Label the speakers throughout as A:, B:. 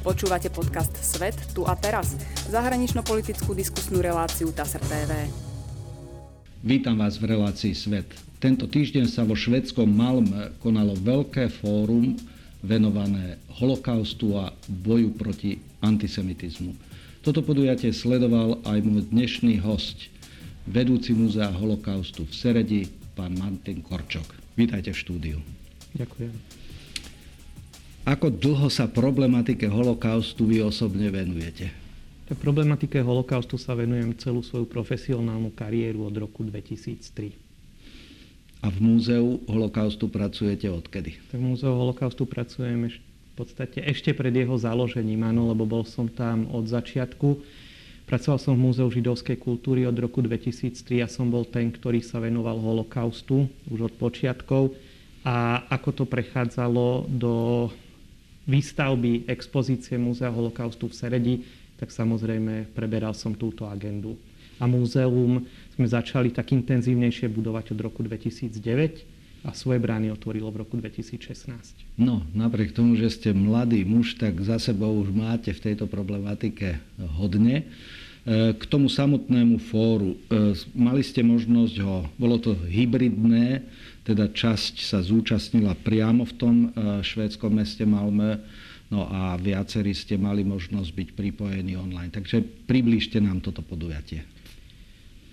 A: Počúvate podcast Svet tu a teraz, zahranično-politickú diskusnú reláciu TASR TV.
B: Vítam vás v relácii Svet. Tento týždeň sa vo švedskom Malme konalo veľké fórum venované holokaustu a boju proti antisemitizmu. Toto podujatie sledoval aj môj dnešný host, vedúci múzea holokaustu v Seredi, pán Martin Korčok. Vítajte v štúdiu.
C: Ďakujem.
B: Ako dlho sa problematike holokaustu vy osobne venujete?
C: Tak problematike holokaustu sa venujem celú svoju profesionálnu kariéru od roku 2003.
B: A v múzeu holokaustu pracujete odkedy?
C: Tak v múzeu holokaustu pracujem v podstate ešte pred jeho založením, áno, lebo bol som tam od začiatku. Pracoval som v Múzeu židovskej kultúry od roku 2003 a som bol ten, ktorý sa venoval holokaustu už od počiatkov. A ako to prechádzalo do výstavby expozície Múzea holokaustu v Seredi, tak samozrejme preberal som túto agendu. A múzeum sme začali tak intenzívnejšie budovať od roku 2009 a svoje brány otvorilo v roku 2016.
B: No, napriek tomu, že ste mladý muž, tak za sebou už máte v tejto problematike hodne. E, k tomu samotnému fóru. E, mali ste možnosť ho, bolo to hybridné, teda časť sa zúčastnila priamo v tom e, švédskom meste Malmö, no a viacerí ste mali možnosť byť pripojení online. Takže priblížte nám toto podujatie.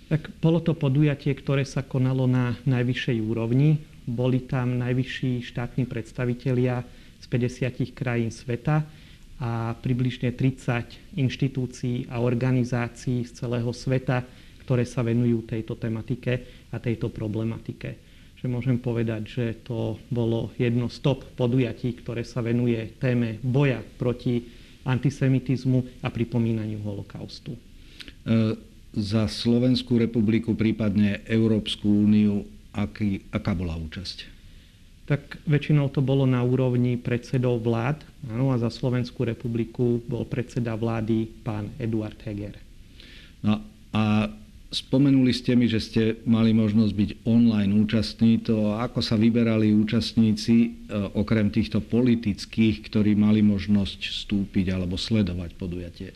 C: Tak bolo to podujatie, ktoré sa konalo na najvyššej úrovni. Boli tam najvyšší štátni predstavitelia z 50 krajín sveta a približne 30 inštitúcií a organizácií z celého sveta, ktoré sa venujú tejto tematike a tejto problematike. Že môžem povedať, že to bolo jedno z top podujatí, ktoré sa venuje téme boja proti antisemitizmu a pripomínaniu holokaustu. E,
B: za Slovenskú republiku, prípadne Európsku úniu, aký, aká bola účasť?
C: Tak väčšinou to bolo na úrovni predsedov vlád. Áno, a za Slovenskú republiku bol predseda vlády pán Eduard Heger.
B: No a spomenuli ste mi, že ste mali možnosť byť online účastní. To ako sa vyberali účastníci, e, okrem týchto politických, ktorí mali možnosť vstúpiť alebo sledovať podujatie?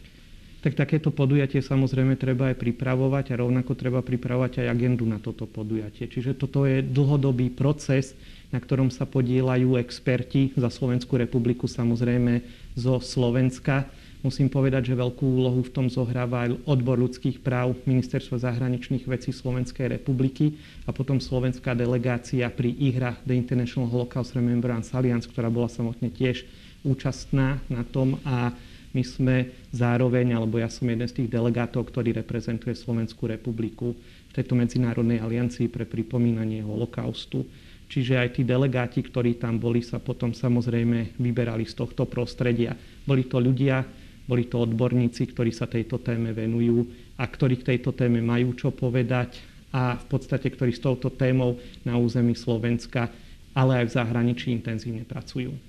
C: Tak takéto podujatie samozrejme treba aj pripravovať a rovnako treba pripravovať aj agendu na toto podujatie. Čiže toto je dlhodobý proces, na ktorom sa podielajú experti za Slovenskú republiku, samozrejme zo Slovenska. Musím povedať, že veľkú úlohu v tom zohráva aj odbor ľudských práv Ministerstva zahraničných vecí Slovenskej republiky a potom slovenská delegácia pri IHRA The International Holocaust Remembrance Alliance, ktorá bola samotne tiež účastná na tom a my sme zároveň, alebo ja som jeden z tých delegátov, ktorý reprezentuje Slovenskú republiku v tejto medzinárodnej aliancii pre pripomínanie holokaustu. Čiže aj tí delegáti, ktorí tam boli, sa potom samozrejme vyberali z tohto prostredia. Boli to ľudia, boli to odborníci, ktorí sa tejto téme venujú a ktorí k tejto téme majú čo povedať a v podstate, ktorí s touto témou na území Slovenska, ale aj v zahraničí intenzívne pracujú. E,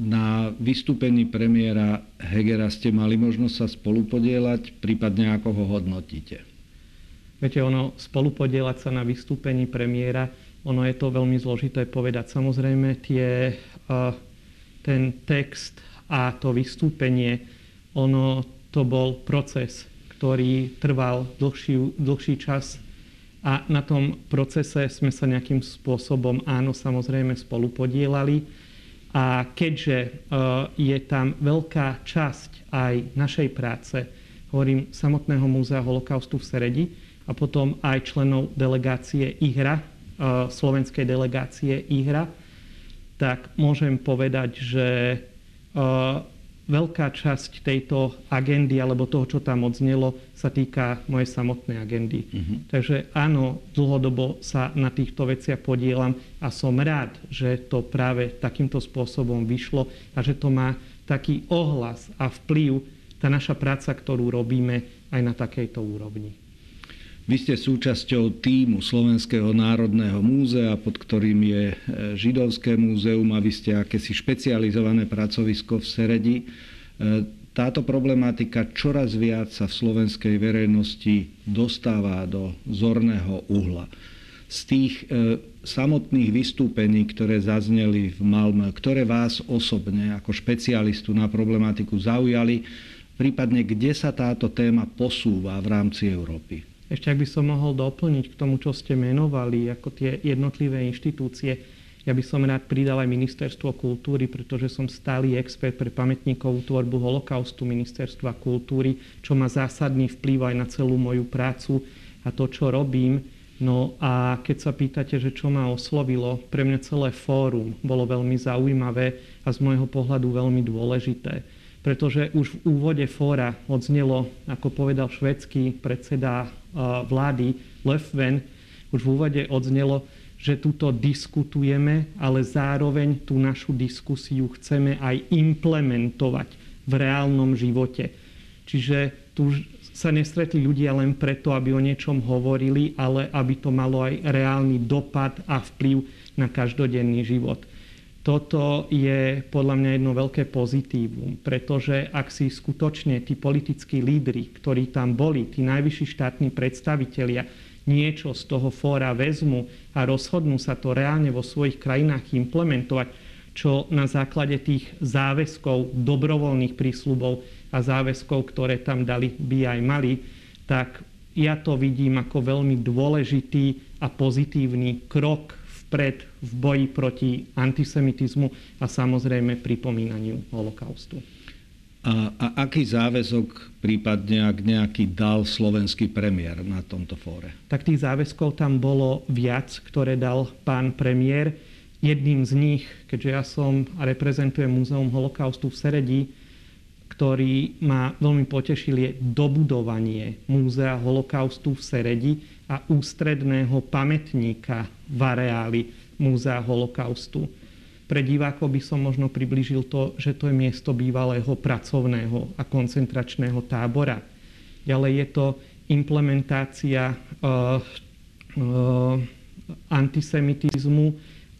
B: na vystúpení premiéra Hegera ste mali možnosť sa spolupodielať, prípadne ako ho hodnotíte?
C: Viete, ono spolupodielať sa na vystúpení premiéra ono je to veľmi zložité povedať. Samozrejme, tie, ten text a to vystúpenie, ono to bol proces, ktorý trval dlhší, dlhší čas a na tom procese sme sa nejakým spôsobom, áno, samozrejme spolu podielali. A keďže je tam veľká časť aj našej práce, hovorím samotného múzea holokaustu v Seredi a potom aj členov delegácie IHRA, slovenskej delegácie IHRA, tak môžem povedať, že veľká časť tejto agendy alebo toho, čo tam odznelo, sa týka mojej samotnej agendy. Uh-huh. Takže áno, dlhodobo sa na týchto veciach podielam a som rád, že to práve takýmto spôsobom vyšlo a že to má taký ohlas a vplyv tá naša práca, ktorú robíme aj na takejto úrovni.
B: Vy ste súčasťou týmu Slovenského národného múzea, pod ktorým je e, Židovské múzeum a vy ste akési špecializované pracovisko v Seredi. E, táto problematika čoraz viac sa v slovenskej verejnosti dostáva do zorného uhla. z tých e, samotných vystúpení, ktoré zazneli v Malmö, ktoré vás osobne ako špecialistu na problematiku zaujali, prípadne kde sa táto téma posúva v rámci Európy?
C: Ešte ak by som mohol doplniť k tomu, čo ste menovali, ako tie jednotlivé inštitúcie, ja by som rád pridal aj Ministerstvo kultúry, pretože som stály expert pre pamätníkovú tvorbu holokaustu Ministerstva kultúry, čo má zásadný vplyv aj na celú moju prácu a to, čo robím. No a keď sa pýtate, že čo ma oslovilo, pre mňa celé fórum bolo veľmi zaujímavé a z môjho pohľadu veľmi dôležité. Pretože už v úvode fóra odznelo, ako povedal švedský predseda vlády Löfven, už v úvode odznelo, že tuto diskutujeme, ale zároveň tú našu diskusiu chceme aj implementovať v reálnom živote. Čiže tu sa nestretli ľudia len preto, aby o niečom hovorili, ale aby to malo aj reálny dopad a vplyv na každodenný život. Toto je podľa mňa jedno veľké pozitívum, pretože ak si skutočne tí politickí lídry, ktorí tam boli, tí najvyšší štátni predstavitelia, niečo z toho fóra vezmu a rozhodnú sa to reálne vo svojich krajinách implementovať, čo na základe tých záväzkov, dobrovoľných prísľubov a záväzkov, ktoré tam dali, by aj mali, tak ja to vidím ako veľmi dôležitý a pozitívny krok vpred v boji proti antisemitizmu a samozrejme pripomínaniu holokaustu.
B: A, a aký záväzok prípadne, ak nejaký dal slovenský premiér na tomto fóre?
C: Tak tých záväzkov tam bolo viac, ktoré dal pán premiér. Jedným z nich, keďže ja som a reprezentujem Múzeum holokaustu v Seredi, ktorý ma veľmi potešil, je dobudovanie Múzea holokaustu v Seredi a ústredného pamätníka v areáli Múzea holokaustu pre divákov by som možno približil to, že to je miesto bývalého pracovného a koncentračného tábora. Ďalej je to implementácia uh, uh, antisemitizmu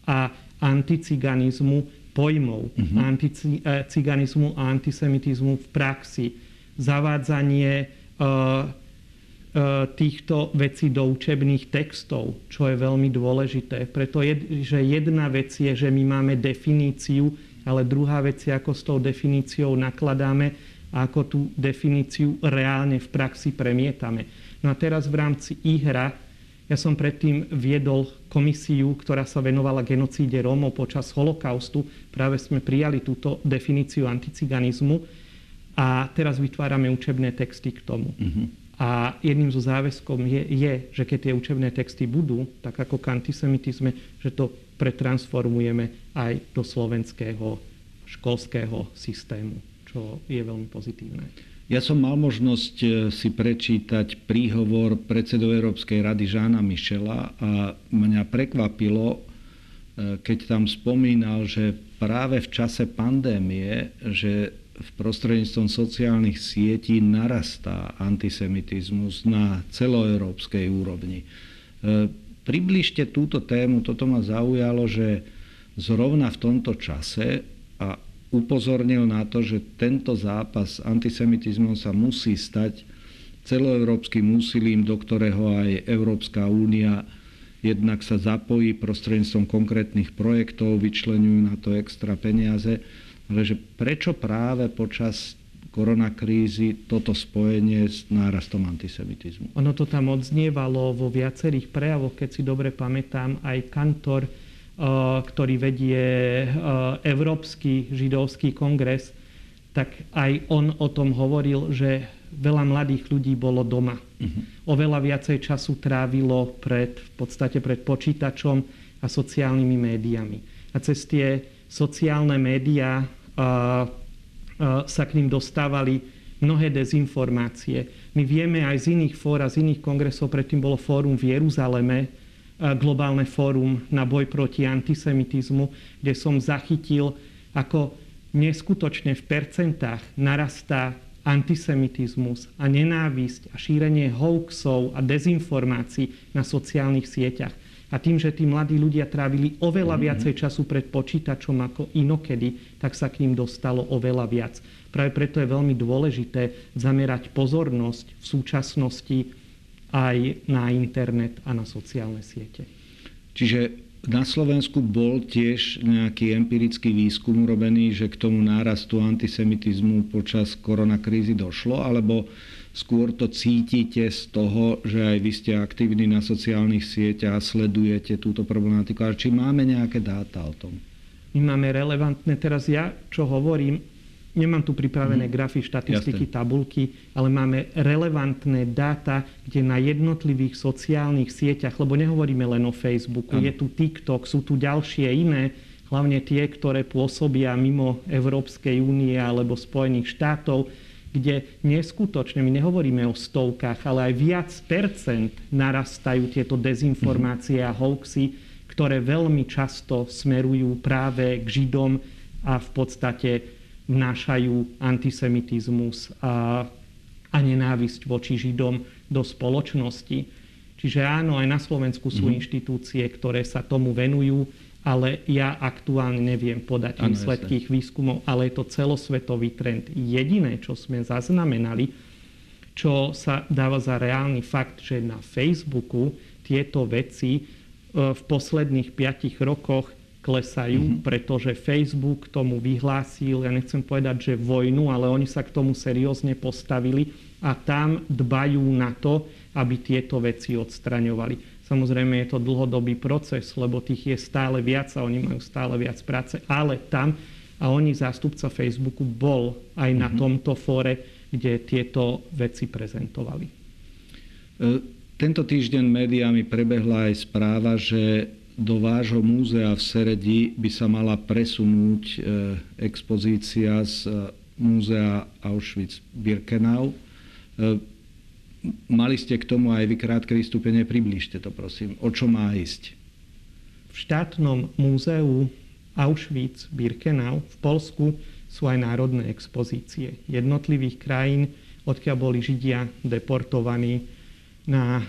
C: a anticiganizmu pojmov uh-huh. anticiganizmu a antisemitizmu v praxi. Zavádzanie E, týchto vecí do učebných textov, čo je veľmi dôležité. Preto je, že jedna vec je, že my máme definíciu, ale druhá vec je, ako s tou definíciou nakladáme a ako tú definíciu reálne v praxi premietame. No a teraz v rámci IHRA ja som predtým viedol komisiu, ktorá sa venovala genocíde Rómov počas holokaustu. Práve sme prijali túto definíciu anticiganizmu a teraz vytvárame učebné texty k tomu. Uh-huh. A jedným zo záväzkom je, je, že keď tie učebné texty budú, tak ako k antisemitizme, že to pretransformujeme aj do slovenského školského systému, čo je veľmi pozitívne.
B: Ja som mal možnosť e, si prečítať príhovor predsedu Európskej rady Žána Mišela a mňa prekvapilo, e, keď tam spomínal, že práve v čase pandémie, že v prostredníctvom sociálnych sietí narastá antisemitizmus na celoeurópskej úrovni. E, približte túto tému, toto ma zaujalo, že zrovna v tomto čase a upozornil na to, že tento zápas s antisemitizmom sa musí stať celoeurópskym úsilím, do ktorého aj Európska únia jednak sa zapojí prostredníctvom konkrétnych projektov, vyčlenujú na to extra peniaze ale že prečo práve počas koronakrízy toto spojenie s nárastom antisemitizmu?
C: Ono to tam odznievalo vo viacerých prejavoch, keď si dobre pamätám, aj kantor, eh, ktorý vedie eh, Európsky židovský kongres, tak aj on o tom hovoril, že veľa mladých ľudí bolo doma. Uh-huh. Oveľa viacej času trávilo pred, v podstate pred počítačom a sociálnymi médiami. A cez tie sociálne médiá sa k ním dostávali mnohé dezinformácie. My vieme aj z iných fór a z iných kongresov, predtým bolo fórum v Jeruzaleme, globálne fórum na boj proti antisemitizmu, kde som zachytil, ako neskutočne v percentách narastá antisemitizmus a nenávisť a šírenie hoaxov a dezinformácií na sociálnych sieťach. A tým, že tí mladí ľudia trávili oveľa mm-hmm. viacej času pred počítačom ako inokedy, tak sa k ním dostalo oveľa viac. Práve preto je veľmi dôležité zamerať pozornosť v súčasnosti aj na internet a na sociálne siete.
B: Čiže na Slovensku bol tiež nejaký empirický výskum urobený, že k tomu nárastu antisemitizmu počas koronakrízy došlo, alebo skôr to cítite z toho, že aj vy ste aktívni na sociálnych sieťach a sledujete túto problematiku. A či máme nejaké dáta o tom?
C: My máme relevantné, teraz ja, čo hovorím, Nemám tu pripravené mhm. grafy, štatistiky, Jasne. tabulky, ale máme relevantné dáta, kde na jednotlivých sociálnych sieťach, lebo nehovoríme len o Facebooku, ano. je tu TikTok, sú tu ďalšie iné, hlavne tie, ktoré pôsobia mimo Európskej únie alebo Spojených štátov, kde neskutočne, my nehovoríme o stovkách, ale aj viac percent narastajú tieto dezinformácie a hoaxy, ktoré veľmi často smerujú práve k Židom a v podstate vnášajú antisemitizmus a, a nenávisť voči Židom do spoločnosti. Čiže áno, aj na Slovensku sú mm-hmm. inštitúcie, ktoré sa tomu venujú, ale ja aktuálne neviem podať ano, výsledky ich výskumov, ale je to celosvetový trend. Jediné, čo sme zaznamenali, čo sa dáva za reálny fakt, že na Facebooku tieto veci e, v posledných piatich rokoch klesajú, mm-hmm. pretože Facebook tomu vyhlásil, ja nechcem povedať, že vojnu, ale oni sa k tomu seriózne postavili a tam dbajú na to, aby tieto veci odstraňovali. Samozrejme je to dlhodobý proces, lebo tých je stále viac a oni majú stále viac práce, ale tam a oni zástupca Facebooku bol aj na mm-hmm. tomto fóre, kde tieto veci prezentovali. E,
B: tento týždeň médiami prebehla aj správa, že do vášho múzea v Seredi by sa mala presunúť e, expozícia z e, múzea Auschwitz-Birkenau. E, mali ste k tomu aj vy krátke vystúpenie, približte to prosím. O čo má ísť?
C: V štátnom múzeu Auschwitz-Birkenau v Polsku sú aj národné expozície jednotlivých krajín, odkiaľ boli Židia deportovaní na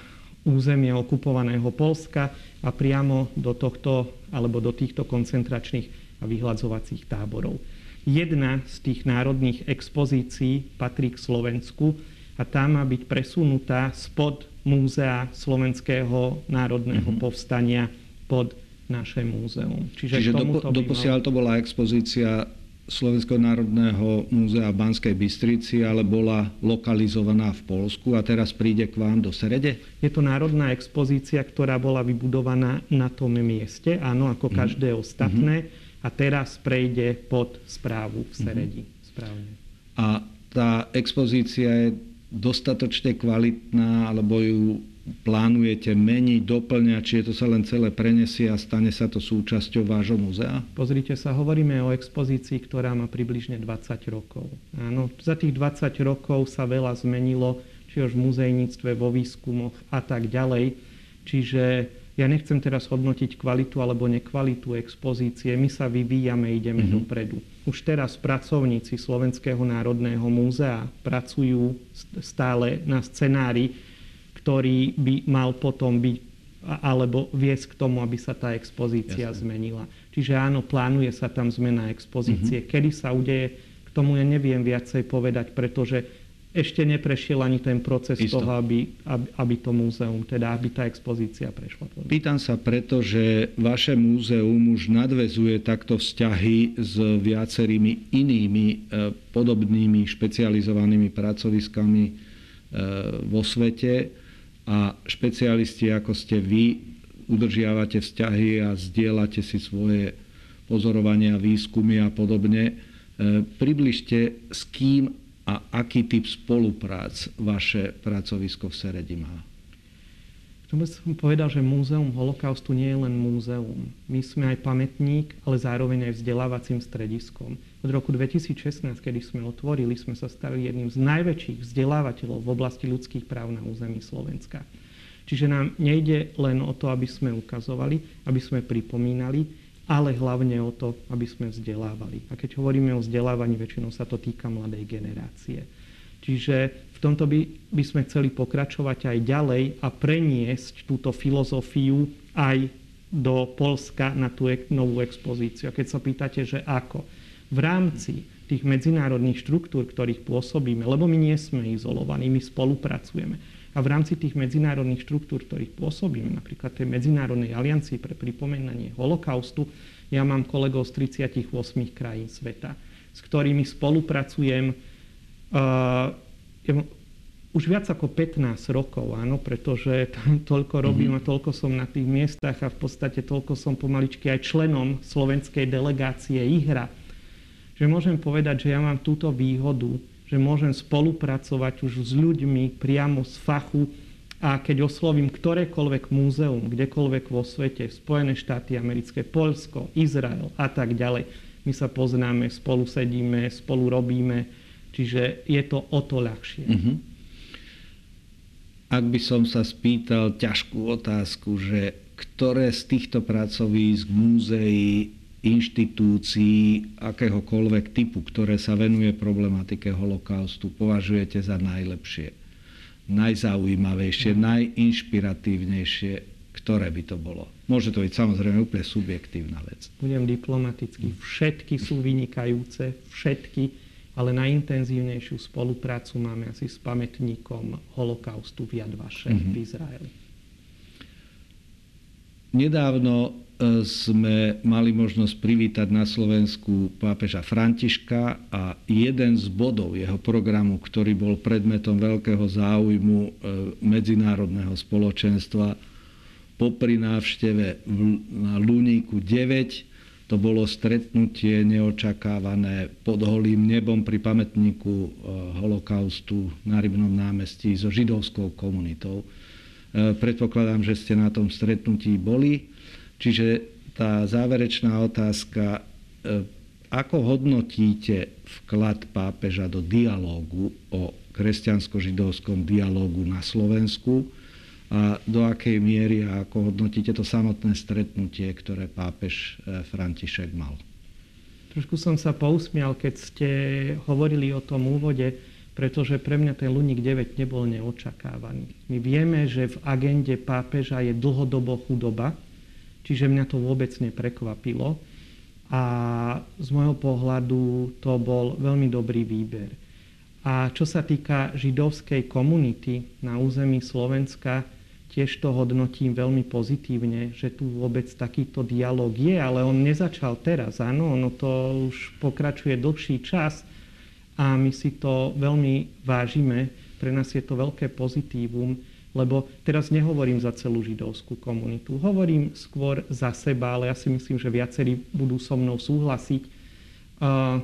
C: územie okupovaného Polska a priamo do tohto alebo do týchto koncentračných a vyhľadzovacích táborov. Jedna z tých národných expozícií patrí k Slovensku a tá má byť presunutá spod Múzea Slovenského národného mm-hmm. povstania pod naše múzeum.
B: Čiže, Čiže do, doposiaľ to bola expozícia Slovenského národného múzea v Banskej Bystrici, ale bola lokalizovaná v Polsku a teraz príde k vám do Serede?
C: Je to národná expozícia, ktorá bola vybudovaná na tom mieste, áno, ako mm. každé ostatné, mm-hmm. a teraz prejde pod správu v mhm. Seredi. Mm-hmm. Správne.
B: A tá expozícia je dostatočne kvalitná, alebo ju plánujete meniť, doplňať, či je to sa len celé prenesie a stane sa to súčasťou vášho muzea?
C: Pozrite sa, hovoríme o expozícii, ktorá má približne 20 rokov. Áno, za tých 20 rokov sa veľa zmenilo, či už v muzejníctve, vo výskumoch a tak ďalej. Čiže ja nechcem teraz hodnotiť kvalitu alebo nekvalitu expozície. My sa vyvíjame, ideme mm-hmm. dopredu. Už teraz pracovníci Slovenského národného múzea pracujú stále na scenári, ktorý by mal potom byť alebo viesť k tomu, aby sa tá expozícia Jasne. zmenila. Čiže áno, plánuje sa tam zmena expozície. Mm-hmm. Kedy sa udeje, k tomu ja neviem viacej povedať, pretože ešte neprešiel ani ten proces Isto. toho, aby, aby, aby to múzeum, teda aby tá expozícia prešla.
B: Pýtam sa preto, že vaše múzeum už nadvezuje takto vzťahy s viacerými inými e, podobnými špecializovanými pracoviskami e, vo svete a špecialisti ako ste vy udržiavate vzťahy a zdieľate si svoje pozorovania, výskumy a podobne. E, približte, s kým a aký typ spoluprác vaše pracovisko v Seredi má.
C: To by som povedal, že Múzeum holokaustu nie je len múzeum. My sme aj pamätník, ale zároveň aj vzdelávacím strediskom. Od roku 2016, kedy sme otvorili, sme sa stali jedným z najväčších vzdelávateľov v oblasti ľudských práv na území Slovenska. Čiže nám nejde len o to, aby sme ukazovali, aby sme pripomínali, ale hlavne o to, aby sme vzdelávali. A keď hovoríme o vzdelávaní, väčšinou sa to týka mladej generácie. Čiže v tomto by, by sme chceli pokračovať aj ďalej a preniesť túto filozofiu aj do Polska na tú novú expozíciu. A keď sa pýtate, že ako, v rámci tých medzinárodných štruktúr, ktorých pôsobíme, lebo my nie sme izolovaní, my spolupracujeme. A v rámci tých medzinárodných štruktúr, ktorých pôsobíme, napríklad tej Medzinárodnej aliancii pre pripomenanie holokaustu, ja mám kolegov z 38 krajín sveta, s ktorými spolupracujem uh, už viac ako 15 rokov, áno, pretože tam toľko robím mm-hmm. a toľko som na tých miestach a v podstate toľko som pomaličky aj členom slovenskej delegácie IHRA, že môžem povedať, že ja mám túto výhodu, že môžem spolupracovať už s ľuďmi priamo z fachu a keď oslovím ktorékoľvek múzeum, kdekoľvek vo svete, Spojené štáty americké, Polsko, Izrael a tak ďalej, my sa poznáme, spolu sedíme, spolu robíme, čiže je to o to ľahšie. Mm-hmm.
B: Ak by som sa spýtal ťažkú otázku, že ktoré z týchto pracovísk, múzeí, inštitúcií akéhokoľvek typu, ktoré sa venuje problematike holokaustu, považujete za najlepšie, najzaujímavejšie, mm. najinšpiratívnejšie, ktoré by to bolo? Môže to byť samozrejme úplne subjektívna vec.
C: Budem diplomatický. Všetky sú vynikajúce, všetky, ale najintenzívnejšiu spoluprácu máme asi s pamätníkom holokaustu v Yad Vashem mm-hmm. v Izraeli.
B: Nedávno sme mali možnosť privítať na Slovensku pápeža Františka a jeden z bodov jeho programu, ktorý bol predmetom veľkého záujmu e, medzinárodného spoločenstva popri návšteve na Luníku 9, to bolo stretnutie neočakávané pod holým nebom pri pamätníku e, holokaustu na Rybnom námestí so židovskou komunitou. Predpokladám, že ste na tom stretnutí boli. Čiže tá záverečná otázka, e, ako hodnotíte vklad pápeža do dialógu o kresťansko-židovskom dialógu na Slovensku a do akej miery a ako hodnotíte to samotné stretnutie, ktoré pápež e, František mal?
C: Trošku som sa pousmial, keď ste hovorili o tom úvode, pretože pre mňa ten Luník 9 nebol neočakávaný. My vieme, že v agende pápeža je dlhodobo chudoba, Čiže mňa to vôbec neprekvapilo. A z môjho pohľadu to bol veľmi dobrý výber. A čo sa týka židovskej komunity na území Slovenska, tiež to hodnotím veľmi pozitívne, že tu vôbec takýto dialog je, ale on nezačal teraz, áno, ono to už pokračuje dlhší čas a my si to veľmi vážime, pre nás je to veľké pozitívum, lebo teraz nehovorím za celú židovskú komunitu. Hovorím skôr za seba, ale ja si myslím, že viacerí budú so mnou súhlasiť. Uh,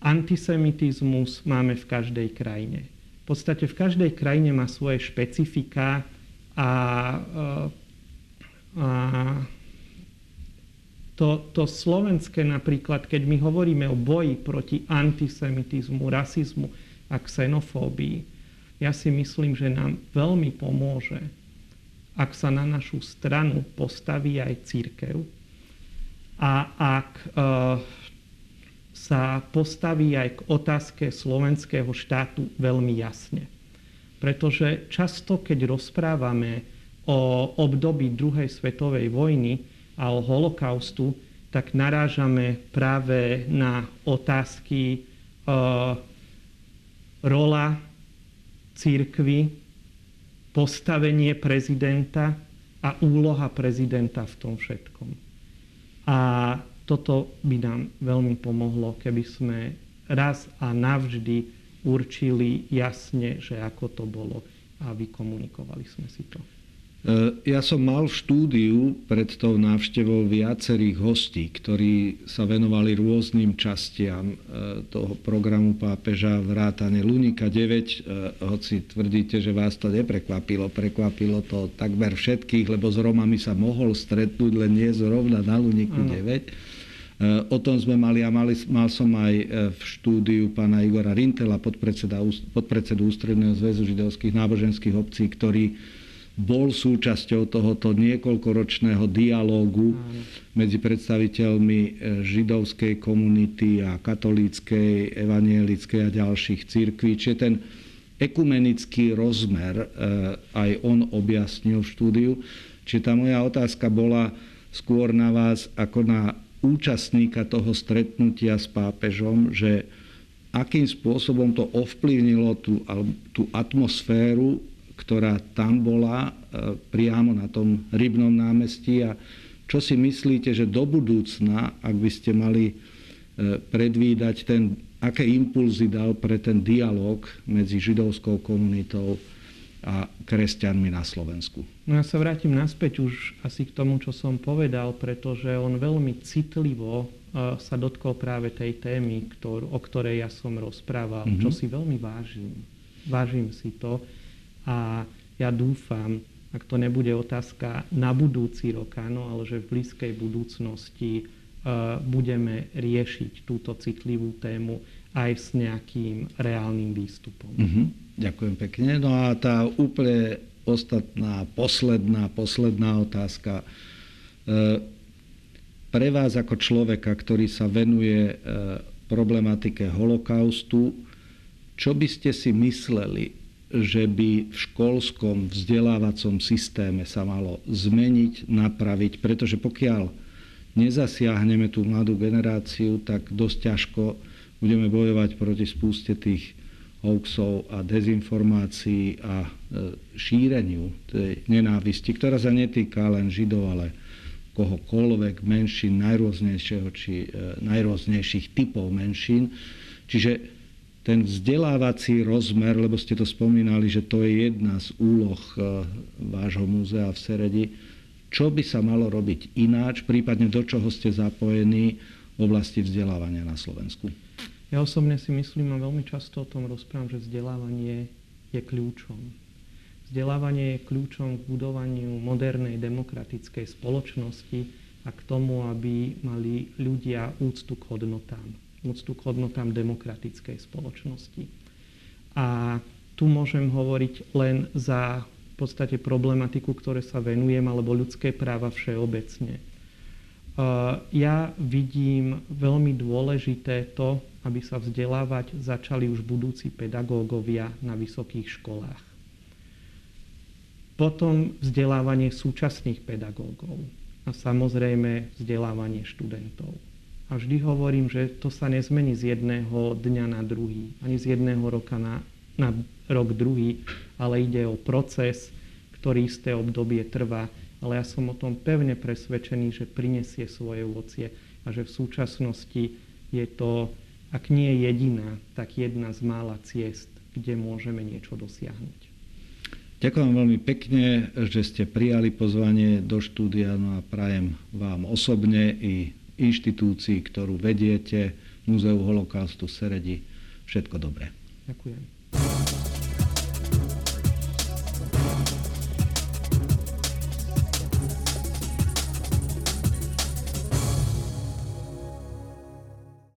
C: antisemitizmus máme v každej krajine. V podstate v každej krajine má svoje špecifika a, a to, to slovenské napríklad, keď my hovoríme o boji proti antisemitizmu, rasizmu a xenofóbii, ja si myslím, že nám veľmi pomôže, ak sa na našu stranu postaví aj církev a ak e, sa postaví aj k otázke slovenského štátu veľmi jasne. Pretože často, keď rozprávame o období druhej svetovej vojny a o holokaustu, tak narážame práve na otázky e, rola církvy, postavenie prezidenta a úloha prezidenta v tom všetkom. A toto by nám veľmi pomohlo, keby sme raz a navždy určili jasne, že ako to bolo a vykomunikovali sme si to.
B: E, ja som mal v štúdiu pred tou návštevou viacerých hostí, ktorí sa venovali rôznym častiam e, toho programu pápeža vrátane Lunika 9, e, hoci tvrdíte, že vás to neprekvapilo. Prekvapilo to takmer všetkých, lebo s Romami sa mohol stretnúť, len nie zrovna na Luniku 9. O tom sme mali a mali, mal som aj v štúdiu pána Igora Rintela, podpredsedu Ústredného zväzu židovských náboženských obcí, ktorý bol súčasťou tohoto niekoľkoročného dialógu medzi predstaviteľmi e, židovskej komunity a katolíckej, evanielickej a ďalších církví. Čiže ten ekumenický rozmer e, aj on objasnil v štúdiu. Čiže tá moja otázka bola skôr na vás ako na účastníka toho stretnutia s pápežom, že akým spôsobom to ovplyvnilo tú, tú atmosféru, ktorá tam bola priamo na tom rybnom námestí a čo si myslíte, že do budúcna, ak by ste mali predvídať ten, aké impulzy dal pre ten dialog medzi židovskou komunitou a kresťanmi na Slovensku.
C: No ja sa vrátim naspäť už asi k tomu, čo som povedal, pretože on veľmi citlivo e, sa dotkol práve tej témy, ktor- o ktorej ja som rozprával, mm-hmm. čo si veľmi vážim. Vážim si to a ja dúfam, ak to nebude otázka na budúci rok, áno, ale že v blízkej budúcnosti budeme riešiť túto citlivú tému aj s nejakým reálnym výstupom.
B: Uh-huh. Ďakujem pekne. No a tá úplne ostatná, posledná, posledná otázka. E, pre vás ako človeka, ktorý sa venuje e, problematike holokaustu, čo by ste si mysleli, že by v školskom vzdelávacom systéme sa malo zmeniť, napraviť? Pretože pokiaľ nezasiahneme tú mladú generáciu, tak dosť ťažko budeme bojovať proti spúste tých hoaxov a dezinformácií a e, šíreniu tej nenávisti, ktorá sa netýka len Židov, ale kohokoľvek, menšín, najrôznejšieho či e, najrôznejších typov menšín. Čiže ten vzdelávací rozmer, lebo ste to spomínali, že to je jedna z úloh e, vášho múzea v Seredi, čo by sa malo robiť ináč, prípadne do čoho ste zapojení v oblasti vzdelávania na Slovensku?
C: Ja osobne si myslím a veľmi často o tom rozprávam, že vzdelávanie je kľúčom. Vzdelávanie je kľúčom k budovaniu modernej demokratickej spoločnosti a k tomu, aby mali ľudia úctu k hodnotám. Úctu k hodnotám demokratickej spoločnosti. A tu môžem hovoriť len za podstate problematiku, ktoré sa venujem, alebo ľudské práva všeobecne. Ja vidím veľmi dôležité to, aby sa vzdelávať začali už budúci pedagógovia na vysokých školách. Potom vzdelávanie súčasných pedagógov a samozrejme vzdelávanie študentov. A vždy hovorím, že to sa nezmení z jedného dňa na druhý, ani z jedného roka na, na rok druhý, ale ide o proces, ktorý isté obdobie trvá. Ale ja som o tom pevne presvedčený, že prinesie svoje ovocie a že v súčasnosti je to, ak nie jediná, tak jedna z mála ciest, kde môžeme niečo dosiahnuť.
B: Ďakujem veľmi pekne, že ste prijali pozvanie do štúdia no a prajem vám osobne i inštitúcii, ktorú vediete, Múzeu holokaustu Seredi, všetko dobré.
C: Ďakujem.